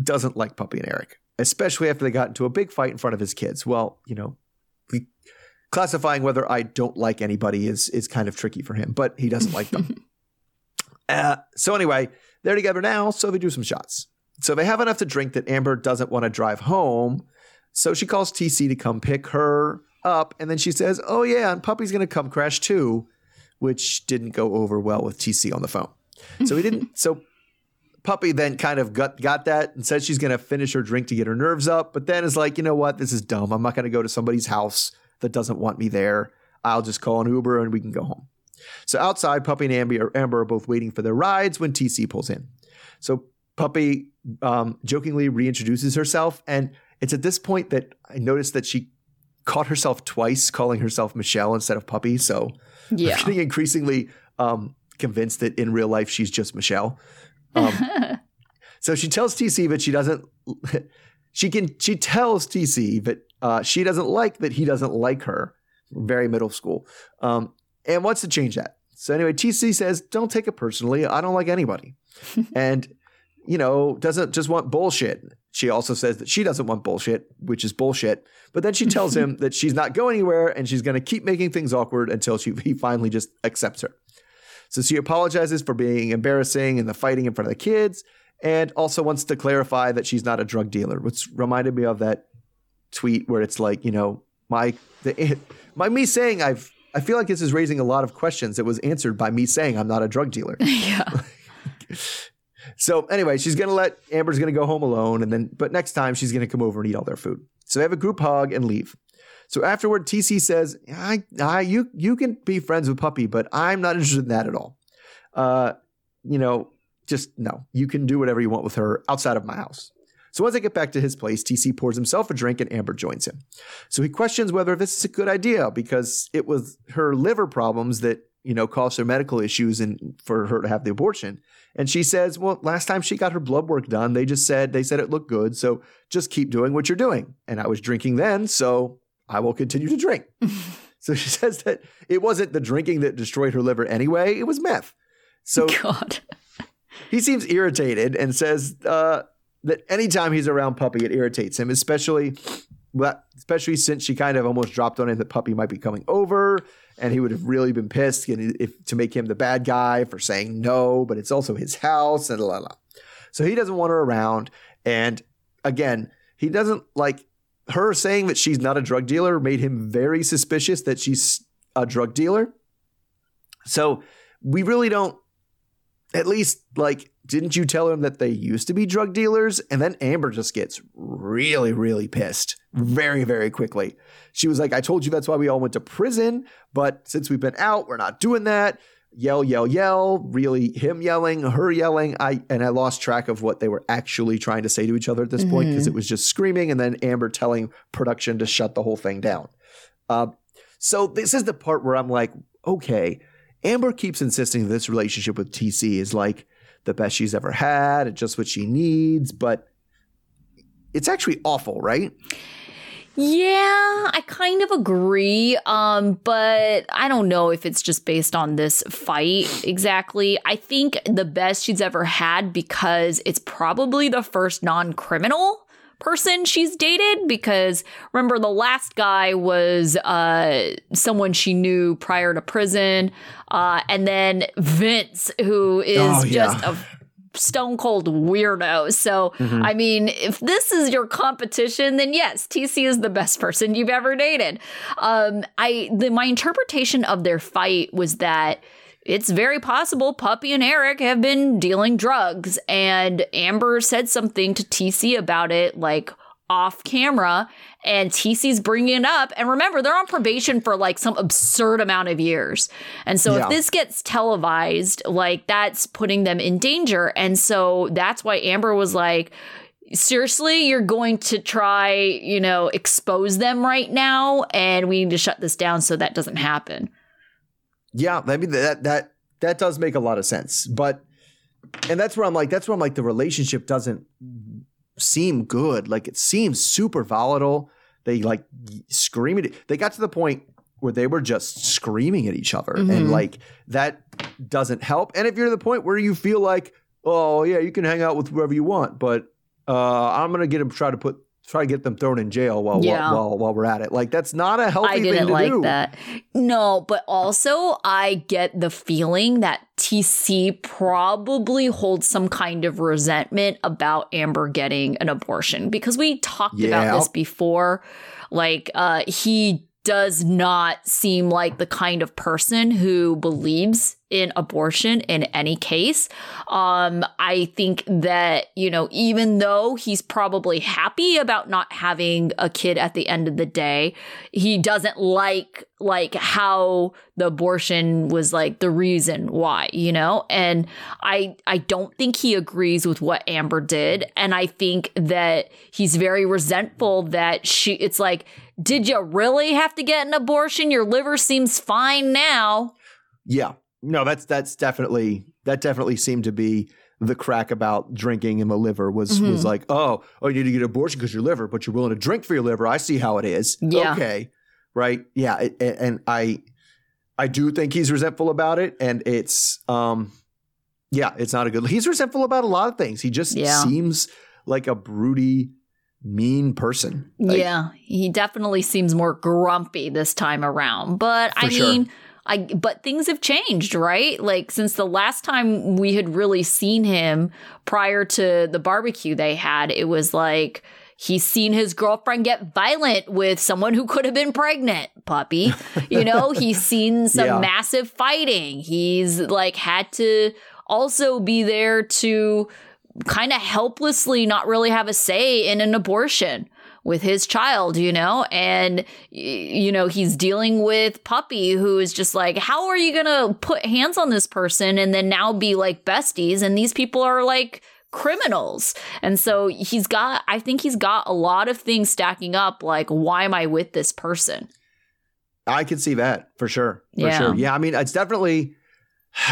doesn't like Puppy and Eric, especially after they got into a big fight in front of his kids. Well, you know, classifying whether I don't like anybody is is kind of tricky for him, but he doesn't like them. uh, so anyway, they're together now, so they do some shots. So they have enough to drink that Amber doesn't want to drive home. So she calls TC to come pick her up, and then she says, "Oh yeah, and Puppy's gonna come crash too," which didn't go over well with TC on the phone. So he didn't. So Puppy then kind of got got that and said she's gonna finish her drink to get her nerves up, but then is like, you know what, this is dumb. I'm not gonna go to somebody's house that doesn't want me there. I'll just call an Uber and we can go home. So outside, Puppy and Amber, Amber are both waiting for their rides when TC pulls in. So Puppy um, jokingly reintroduces herself, and it's at this point that I noticed that she caught herself twice calling herself Michelle instead of Puppy. So yeah. I'm getting increasingly um, convinced that in real life she's just Michelle. Um, so she tells TC that she doesn't. She can. She tells TC that uh, she doesn't like that he doesn't like her. Very middle school, um, and wants to change that. So anyway, TC says, "Don't take it personally. I don't like anybody," and you know doesn't just want bullshit. She also says that she doesn't want bullshit, which is bullshit. But then she tells him that she's not going anywhere and she's going to keep making things awkward until she, he finally just accepts her. So she apologizes for being embarrassing and the fighting in front of the kids, and also wants to clarify that she's not a drug dealer, which reminded me of that tweet where it's like, you know, my the, my me saying I've I feel like this is raising a lot of questions that was answered by me saying I'm not a drug dealer. Yeah. so anyway, she's gonna let Amber's gonna go home alone, and then but next time she's gonna come over and eat all their food. So they have a group hug and leave. So afterward, TC says, I, I, you, you can be friends with Puppy, but I'm not interested in that at all. Uh, you know, just no. You can do whatever you want with her outside of my house. So once they get back to his place, TC pours himself a drink and Amber joins him. So he questions whether this is a good idea because it was her liver problems that, you know, caused her medical issues and for her to have the abortion. And she says, well, last time she got her blood work done, they just said, they said it looked good. So just keep doing what you're doing. And I was drinking then. So I will continue to drink. so she says that it wasn't the drinking that destroyed her liver anyway, it was meth. So God. he seems irritated and says uh, that anytime he's around Puppy, it irritates him, especially especially since she kind of almost dropped on him that Puppy might be coming over, and he would have really been pissed if, to make him the bad guy for saying no, but it's also his house and la la. So he doesn't want her around, and again, he doesn't like her saying that she's not a drug dealer made him very suspicious that she's a drug dealer. So we really don't, at least, like, didn't you tell him that they used to be drug dealers? And then Amber just gets really, really pissed very, very quickly. She was like, I told you that's why we all went to prison, but since we've been out, we're not doing that yell, yell, yell, really him yelling, her yelling. I and I lost track of what they were actually trying to say to each other at this mm-hmm. point because it was just screaming and then Amber telling production to shut the whole thing down. Uh, so this is the part where I'm like, okay, Amber keeps insisting this relationship with TC is like the best she's ever had, it's just what she needs, but it's actually awful, right? Yeah, I kind of agree. Um, but I don't know if it's just based on this fight exactly. I think the best she's ever had because it's probably the first non-criminal person she's dated because remember the last guy was uh someone she knew prior to prison uh and then Vince who is Oh, yeah. just a stone cold weirdo. So, Mm-hmm. I mean, if this is your competition, then yes, TC is the best person you've ever dated. Um, I the my interpretation of their fight was that it's very possible Puppy and Eric have been dealing drugs, and Amber said something to TC about it, like off camera, and TC's bringing it up. And remember, they're on probation for like some absurd amount of years. And so Yeah. if this gets televised, like that's putting them in danger. And so that's why Amber was like, seriously, you're going to try, you know, expose them right now, and we need to shut this down so that doesn't happen. Yeah, I mean that that that does make a lot of sense. But and that's where I'm like, that's where I'm like, the relationship doesn't seem good. Like it seems super volatile. They like screaming. At, they got to the point where they were just screaming at each other, Mhm. and like that doesn't help. And if you're to the point where you feel like, oh yeah, you can hang out with whoever you want, but uh, I'm gonna get him try to put try to get them thrown in jail while Yeah. while, while while we're at it. Like that's not a healthy I thing didn't to like do. that. No, but also I get the feeling that TC probably holds some kind of resentment about Amber getting an abortion because we talked Yeah. about this before. Like, uh, he does not seem like the kind of person who believes in abortion in any case. Um, I think that, you know, even though he's probably happy about not having a kid at the end of the day, he doesn't like like how the abortion was like the reason why, you know? And I I don't think he agrees with what Amber did and I think that he's very resentful that she it's like did you really have to get an abortion? Your liver seems fine now. Yeah. No, that's that's definitely that definitely seemed to be the crack about drinking in the liver was was Mhm. like, oh, oh, you need to get an abortion because your liver, but you're willing to drink for your liver. I see how it is. Yeah. Okay. Right. Yeah. and, and I I do think he's resentful about it. And it's um yeah, it's not a good he's resentful about a lot of things. He just Yeah. seems like a broody, mean person. Like, yeah, he definitely seems more grumpy this time around. But I sure. mean, I but things have changed, right? Like since the last time we had really seen him prior to the barbecue they had, it was like he's seen his girlfriend get violent with someone who could have been pregnant, puppy. You know, he's seen some Yeah. massive fighting. He's like had to also be there to kind of helplessly not really have a say in an abortion with his child, you know? And, you know, he's dealing with Puppy, who is just like, how are you going to put hands on this person and then now be like besties? And these people are like, criminals. And so he's got, I think he's got a lot of things stacking up. Like, why am I with this person? I can see that for sure. For Yeah. sure. Yeah. I mean, it's definitely.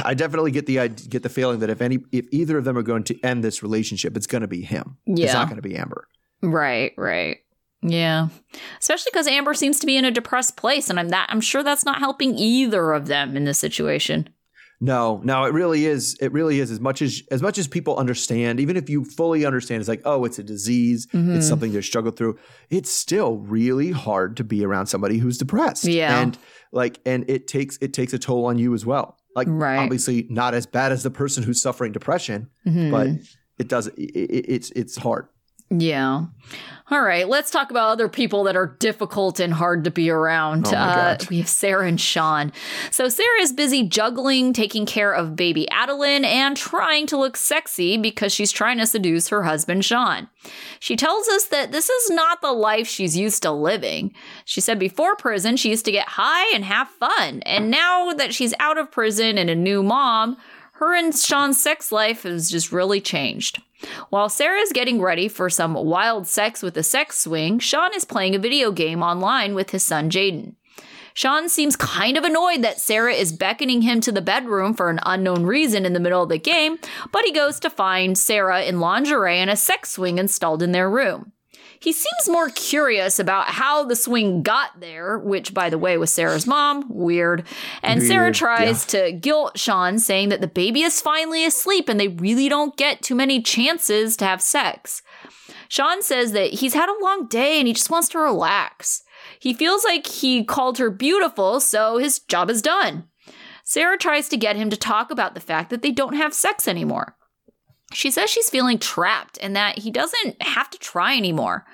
I definitely get the I get the feeling that if any if either of them are going to end this relationship, it's going to be him. Yeah. It's not going to be Amber. Right, right. Yeah. Especially because Amber seems to be in a depressed place, and I'm that I'm sure that's not helping either of them in this situation. No, no, it really is. It really is as much as as much as people understand. Even if you fully understand, it's like, oh, it's a disease. Mhm. It's something they struggle through. It's still really hard to be around somebody who's depressed. Yeah. and like, and it takes it takes a toll on you as well. Like, Right. obviously, not as bad as the person who's suffering depression, Mhm. but it does. It, it, it's it's hard. Yeah. All right, let's talk about other people that are difficult and hard to be around. Oh uh, we have Sarah and Sean. So Sarah is busy juggling, taking care of baby Adeline, and trying to look sexy because she's trying to seduce her husband Sean. She tells us that this is not the life she's used to living. She said before prison, she used to get high and have fun. And now that she's out of prison and a new mom, her and Sean's sex life has just really changed. While Sarah is getting ready for some wild sex with a sex swing, Sean is playing a video game online with his son Jaden. Sean seems kind of annoyed that Sarah is beckoning him to the bedroom for an unknown reason in the middle of the game, but he goes to find Sarah in lingerie and a sex swing installed in their room. He seems more curious about how the swing got there, which, by the way, was Sarah's mom. Weird. And Sarah Weird, tries to guilt Sean, saying that the baby is finally asleep and they really don't get too many chances to have sex. Sean says that he's had a long day and he just wants to relax. He feels like he called her beautiful, so his job is done. Sarah tries to get him to talk about the fact that they don't have sex anymore. She says she's feeling trapped and that he doesn't have to try anymore.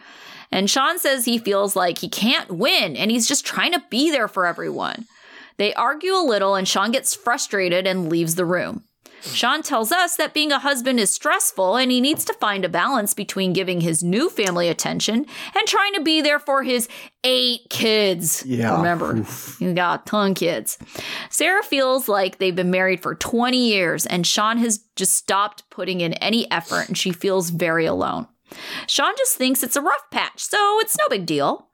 And Sean says he feels like he can't win and he's just trying to be there for everyone. They argue a little and Sean gets frustrated and leaves the room. Sean tells us that being a husband is stressful and he needs to find a balance between giving his new family attention and trying to be there for his eight kids. Yeah. Remember, Oof. you got a ton of kids. Sarah feels like they've been married for 20 years and Sean has just stopped putting in any effort and she feels very alone. Sean just thinks it's a rough patch, so it's no big deal.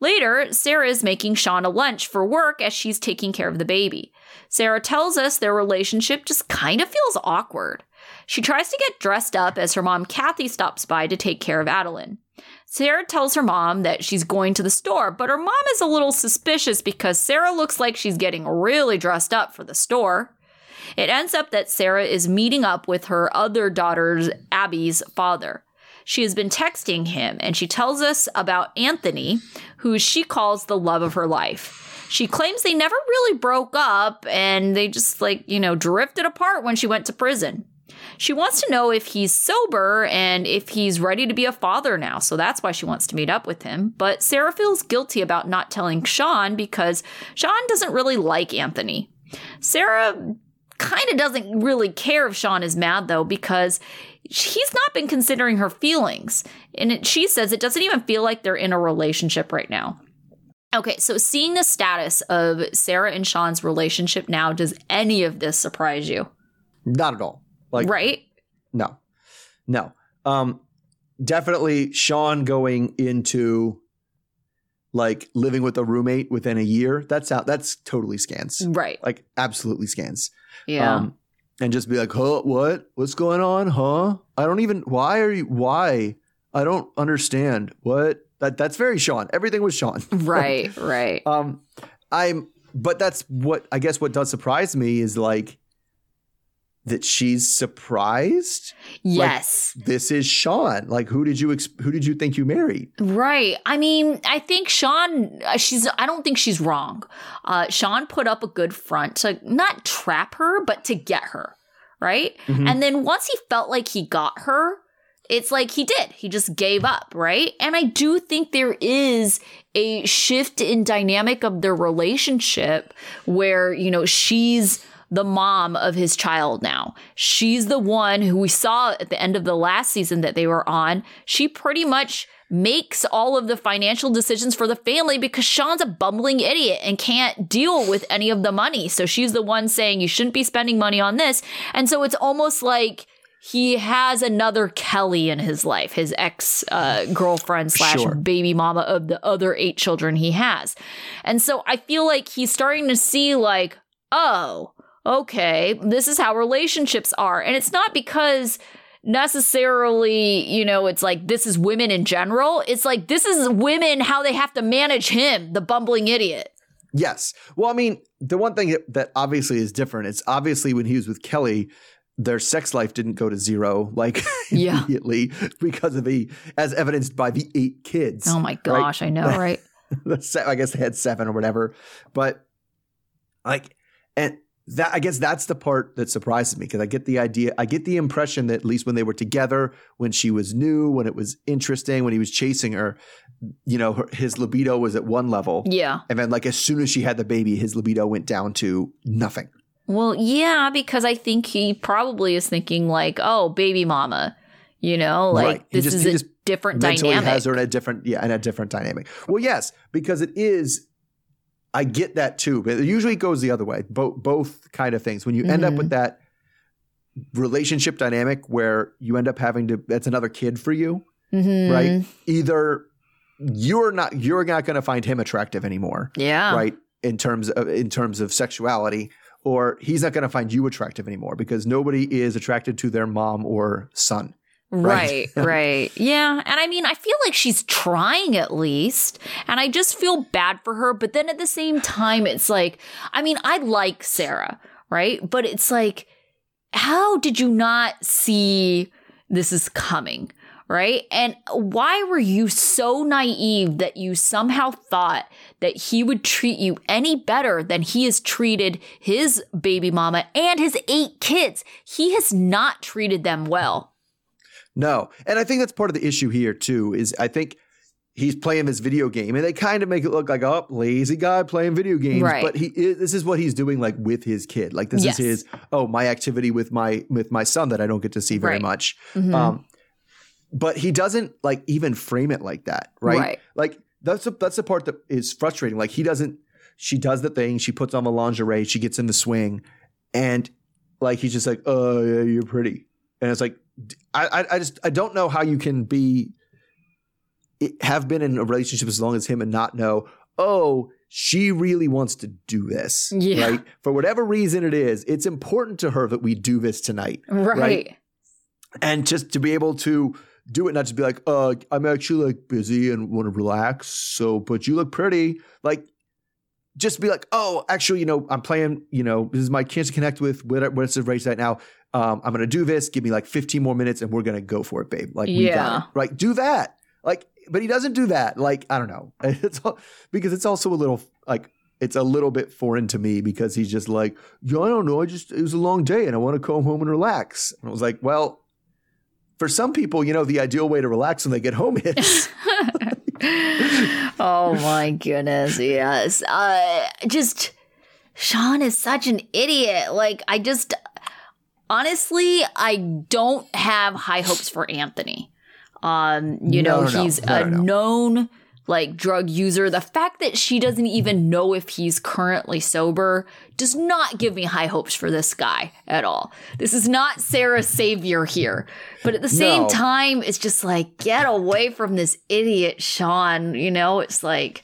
Later, Sarah is making Sean a lunch for work as she's taking care of the baby. Sarah tells us their relationship just kind of feels awkward. She tries to get dressed up as her mom Kathy stops by to take care of Adeline. Sarah tells her mom that she's going to the store, but her mom is a little suspicious because Sarah looks like she's getting really dressed up for the store. It ends up that Sarah is meeting up with her other daughter's Abby's father. She has been texting him and she tells us about Anthony, who she calls the love of her life. She claims they never really broke up and they just, like, you know, drifted apart when she went to prison. She wants to know if he's sober and if he's ready to be a father now, so that's why she wants to meet up with him. But Sarah feels guilty about not telling Sean because Sean doesn't really like Anthony. Sarah kind of doesn't really care if Sean is mad though because he's not been considering her feelings. And it, she says it doesn't even feel like they're in a relationship right now. Okay, so seeing the status of Sarah and Sean's relationship now, does any of this surprise you? Not at all. Like right? No, no. Um, definitely Sean going into like living with a roommate within a year. That's out. That's totally scans. Right. Like absolutely scans. Yeah. Um, and just be like, huh, what? What's going on? Huh? I don't even. Why are you? Why? I don't understand. What? That that's very Sean. Everything was Sean. right, right. Um, I'm, but that's what I guess what does surprise me is like that she's surprised. Yes. This is Sean. Like, who did you ex- who did you think you married? Right. I mean, I think Sean, uh, she's, I don't think she's wrong. Uh, Sean put up a good front to not trap her, but to get her. Right. Mhm. And then once he felt like he got her, it's like he did. He just gave up. Right. And I do think there is a shift in dynamic of their relationship where, you know, she's, the mom of his child now. She's the one who we saw at the end of the last season that they were on. She pretty much makes all of the financial decisions for the family because Sean's a bumbling idiot and can't deal with any of the money. So she's the one saying you shouldn't be spending money on this. And so it's almost like he has another Kelly in his life, his ex uh, girlfriend slash Sure. baby mama of the other eight children he has. And so I feel like he's starting to see, like, oh, okay, this is how relationships are. And it's not because necessarily, you know, it's like this is women in general. It's like this is women how they have to manage him, the bumbling idiot. Yes. Well, I mean, the one thing that- obviously is different. It's obviously when he was with Kelly, their sex life didn't go to zero like Yeah. immediately because of the as evidenced by the eight kids. Oh my gosh, I know, right? I guess they had seven or whatever. But like, and that I guess that's the part that surprises me because I get the idea, I get the impression that at least when they were together, when she was new, when it was interesting, when he was chasing her, you know, her, his libido was at one level, Yeah. and then like as soon as she had the baby, his libido went down to nothing. Well, yeah, because I think he probably is thinking like, oh, baby mama, you know, like Right. This just- is a just different Mentally dynamic. has her in a different, yeah, in a different dynamic. Well, yes, because it is. I get that too, but it usually goes the other way. Both both kind of things. When you end up with that relationship dynamic where you end up having to, that's another kid for you, Mhm. right? Either you're not you're not going to find him attractive anymore, Yeah. right? In terms of in terms of sexuality, or he's not going to find you attractive anymore because nobody is attracted to their mom or son. Right, right. Yeah. And I mean, I feel like she's trying at least. And I just feel bad for her. But then at the same time, it's like, I mean, I like Sarah, right? But it's like, how did you not see this is coming? Right. And why were you so naive that you somehow thought that he would treat you any better than he has treated his baby mama and his eight kids? He has not treated them well. No. And I think that's part of the issue here, too, is I think he's playing this video game and they kind of make it look like, oh, lazy guy playing video games. Right. But he is, this is what he's doing like with his kid. Like this Yes. is his, oh, my activity with my with my son that I don't get to see very Right. much. Mhm. Um, but he doesn't like even frame it like that, right? Right. Like that's the, that's the part that is frustrating. Like he doesn't. She does the thing. She puts on the lingerie. She gets in the swing, and like he's just like, "Oh yeah, you're pretty," and it's like, I I, just I don't know how you can be have been in a relationship as long as him and not know. Oh, she really wants to do this, Yeah. right? For whatever reason it is, it's important to her that we do this tonight right. and just to be able to do it, not just be like, uh, I'm actually like busy and want to relax. So, but you look pretty. Like, just be like, oh, actually, you know, I'm playing. You know, this is my chance to connect with what what's the race right now. Um, I'm gonna do this. Give me like 15 more minutes, and we're gonna go for it, babe. Like, we Yeah. Right? Do that. Like, but he doesn't do that. Like, I don't know. It's all, because it's also a little like it's a little bit foreign to me because he's just like, yeah, I don't know. I just it was a long day and I want to come home and relax. And I was like, well, for some people, you know, the ideal way to relax when they get home is oh my goodness, yes. Uh just Sean is such an idiot. Like I just honestly, I don't have high hopes for Anthony. Um, you No, know, no, he's No, a no, no. known like drug user. The fact that she doesn't even know if he's currently sober does not give me high hopes for this guy at all. This is not Sarah's savior here. But at the same No. time, it's just like, get away from this idiot Sean. You know, it's like,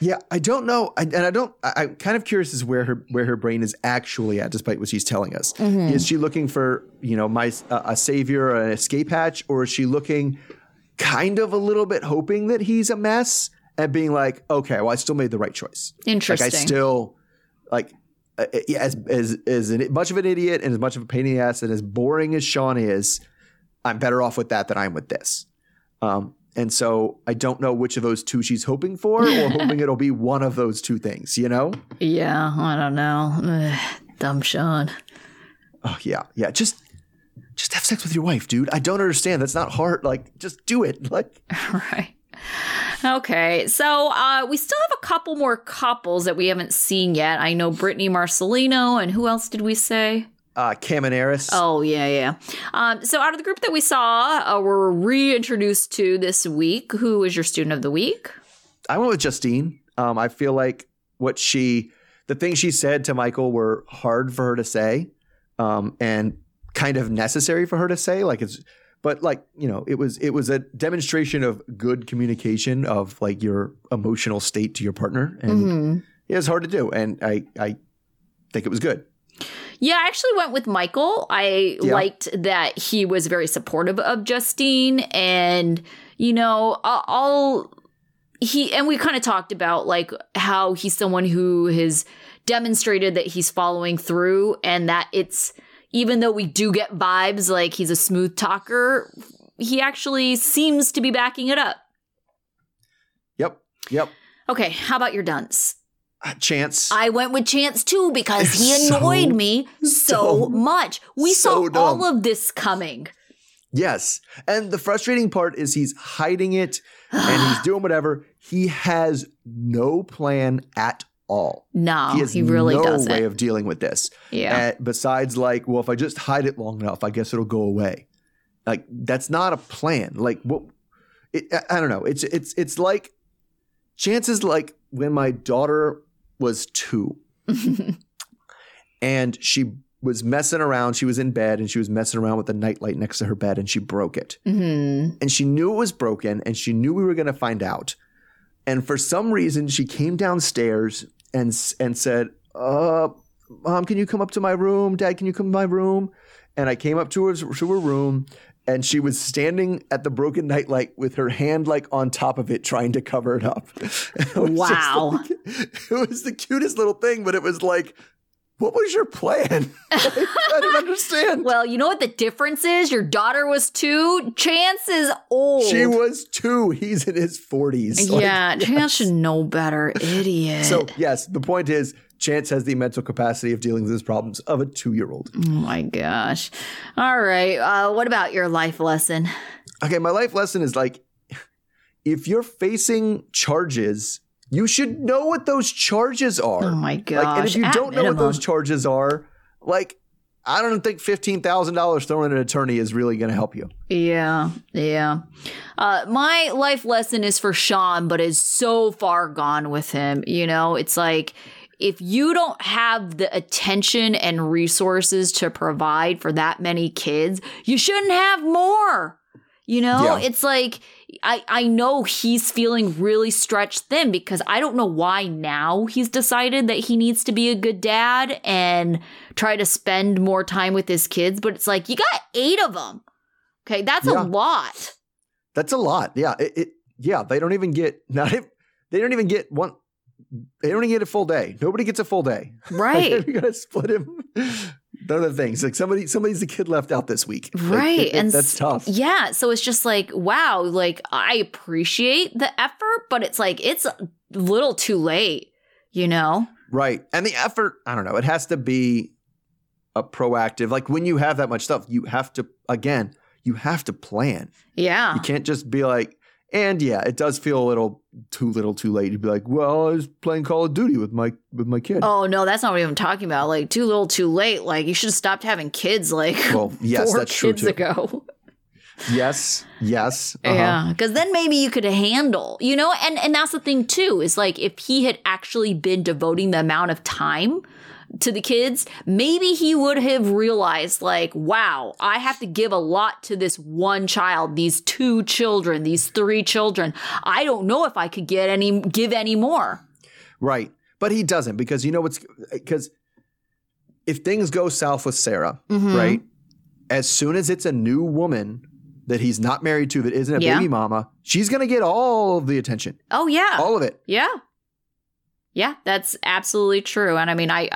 Yeah, I don't know, I, and I don't. I, I'm kind of curious as where her where her brain is actually at, despite what she's telling us. Is she looking for you know my uh, a savior, or an escape hatch, or is she looking kind of a little bit hoping that he's a mess and being like, okay, well, I still made the right choice. interesting. Like I still like. Uh, yeah, as as as an, much of an idiot and as much of a pain in the ass and as boring as Sean is, I'm better off with that than I'm with this. Um, and so I don't know which of those two she's hoping for, or hoping it'll be one of those two things. You know? yeah, I don't know. Ugh, dumb Sean. Oh yeah, yeah. Just just have sex with your wife, dude. I don't understand. That's not hard. Like, just do it. Like, right. Okay, so uh, we still have a couple more couples that we haven't seen yet. I know Brittany Marcelino, and who else did we say? uh, Camaneris. Oh, yeah, yeah. Um, so out of the group that we saw, uh, we're reintroduced to this week. Who is your student of the week? I went with Justine. Um, I feel like what she, the things she said to Michael were hard for her to say, um, and kind of necessary for her to say. Like it's, but like you know, it was it was a demonstration of good communication of like your emotional state to your partner, and Mhm. it was hard to do. And I I think it was good. Yeah, I actually went with Michael. I Yeah. liked that he was very supportive of Justine, and you know, I'll he and we kind of talked about like how he's someone who has demonstrated that he's following through, and that it's even though we do get vibes like he's a smooth talker, he actually seems to be backing it up. Yep. Yep. Okay, how about your dunce? Uh, Chance. I went with Chance too because he So annoyed me so dumb. much. We So saw all of this coming. Yes. And the frustrating part is he's hiding it and he's doing whatever. He has no plan at all. No, he has he really no doesn't. way of dealing with this. yeah. Uh, besides, like, well, if I just hide it long enough, I guess it'll go away. Like, that's not a plan. Like, what? It, I- don't know. It's it's it's like chances like when my daughter was two, and she was messing around. She was in bed and she was messing around with the nightlight next to her bed, and she broke it hmm and she knew it was broken and she knew we were going to find out. And for some reason, she came downstairs and and said, "Uh, mom, can you come up to my room? Dad, can you come to my room?" and I came up to her to her room, and she was standing at the broken nightlight with her hand like on top of it, trying to cover it up. It Wow. like- it was the cutest little thing, but it was like, what was your plan? I didn't understand. Well, you know what the difference is? Your daughter was two. Chance is old. She was two. He's in his forties. yeah, Chance should know better. Idiot. So yes, the point is, Chance has the mental capacity of dealing with his problems of a two-year-old. oh my gosh. All right. Uh, what about your life lesson? Okay, my life lesson is like, if you're facing charges, you should know what those charges are. Oh my gosh. Like, and if you at don't know what those charges are, like, I don't think fifteen thousand dollars thrown at an attorney is really going to help you. Yeah, yeah. Uh, my life lesson is for Sean, but is so far gone with him. You know, it's like if you don't have the attention and resources to provide for that many kids, you shouldn't have more. You know, Yeah. it's like I I know he's feeling really stretched thin because I don't know why now he's decided that he needs to be a good dad and try to spend more time with his kids, but it's like you got 8 of them. Okay, that's Yeah. a lot. That's a lot. Yeah. It, it yeah, they don't even get not they don't even get one they don't even get a full day. Nobody gets a full day. Right. you gotta split him. Other things. Like somebody somebody's the kid left out this week. Right, it- it- and that's tough. Yeah, so it's just like, wow, like I appreciate the effort, but it's like it's a little too late, you know? Right. And the effort, I don't know, it has to be a proactive. Like when you have that much stuff, you have to again, you have to plan. Yeah. You can't just be like, and yeah, it does feel a little too little too late to be like, well, I was playing Call of Duty with my with my kid. Oh no, that's not what I'm talking about. Like too little, too late. Like you should have stopped having kids like Well, yes, four that's true kids too. ago. Yes, yes. uh-huh. Yeah, because then maybe you could handle, you know, and and that's the thing too is like if he had actually been devoting the amount of time to the kids, maybe he would have realized like, wow, I have to give a lot to this one child, these two children, these three children. I don't know if I could get any give any more. Right. But he doesn't because you know what's because if things go south with Sarah, Mhm. right? As soon as it's a new woman that he's not married to that isn't a Yeah. baby mama, she's gonna get all of the attention. Oh yeah. All of it. Yeah. Yeah, that's absolutely true. And I mean, I,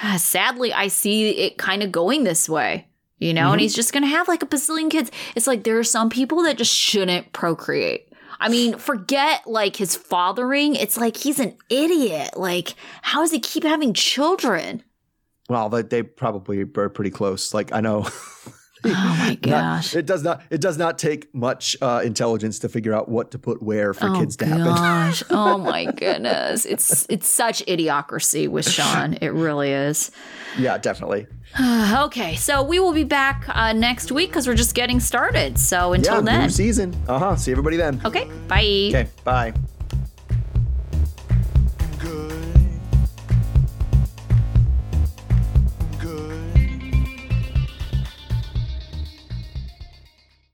I sadly, I see it kind of going this way, you know, Mhm. and he's just going to have like a bazillion kids. It's like there are some people that just shouldn't procreate. I mean, forget like his fathering. It's like he's an idiot. Like, how does he keep having children? Well, they, they probably are pretty close. Like I know. Oh my Not- gosh. it does not. It does not take much uh, intelligence to figure out what to put where for oh kids to happen. gosh. oh my goodness. It's it's such idiocracy with Sean. It really is. Yeah, definitely. okay, so we will be back uh, next week because we're just getting started. So until yeah, then. new season. Uh huh. See everybody then. Okay, bye. Okay. Bye.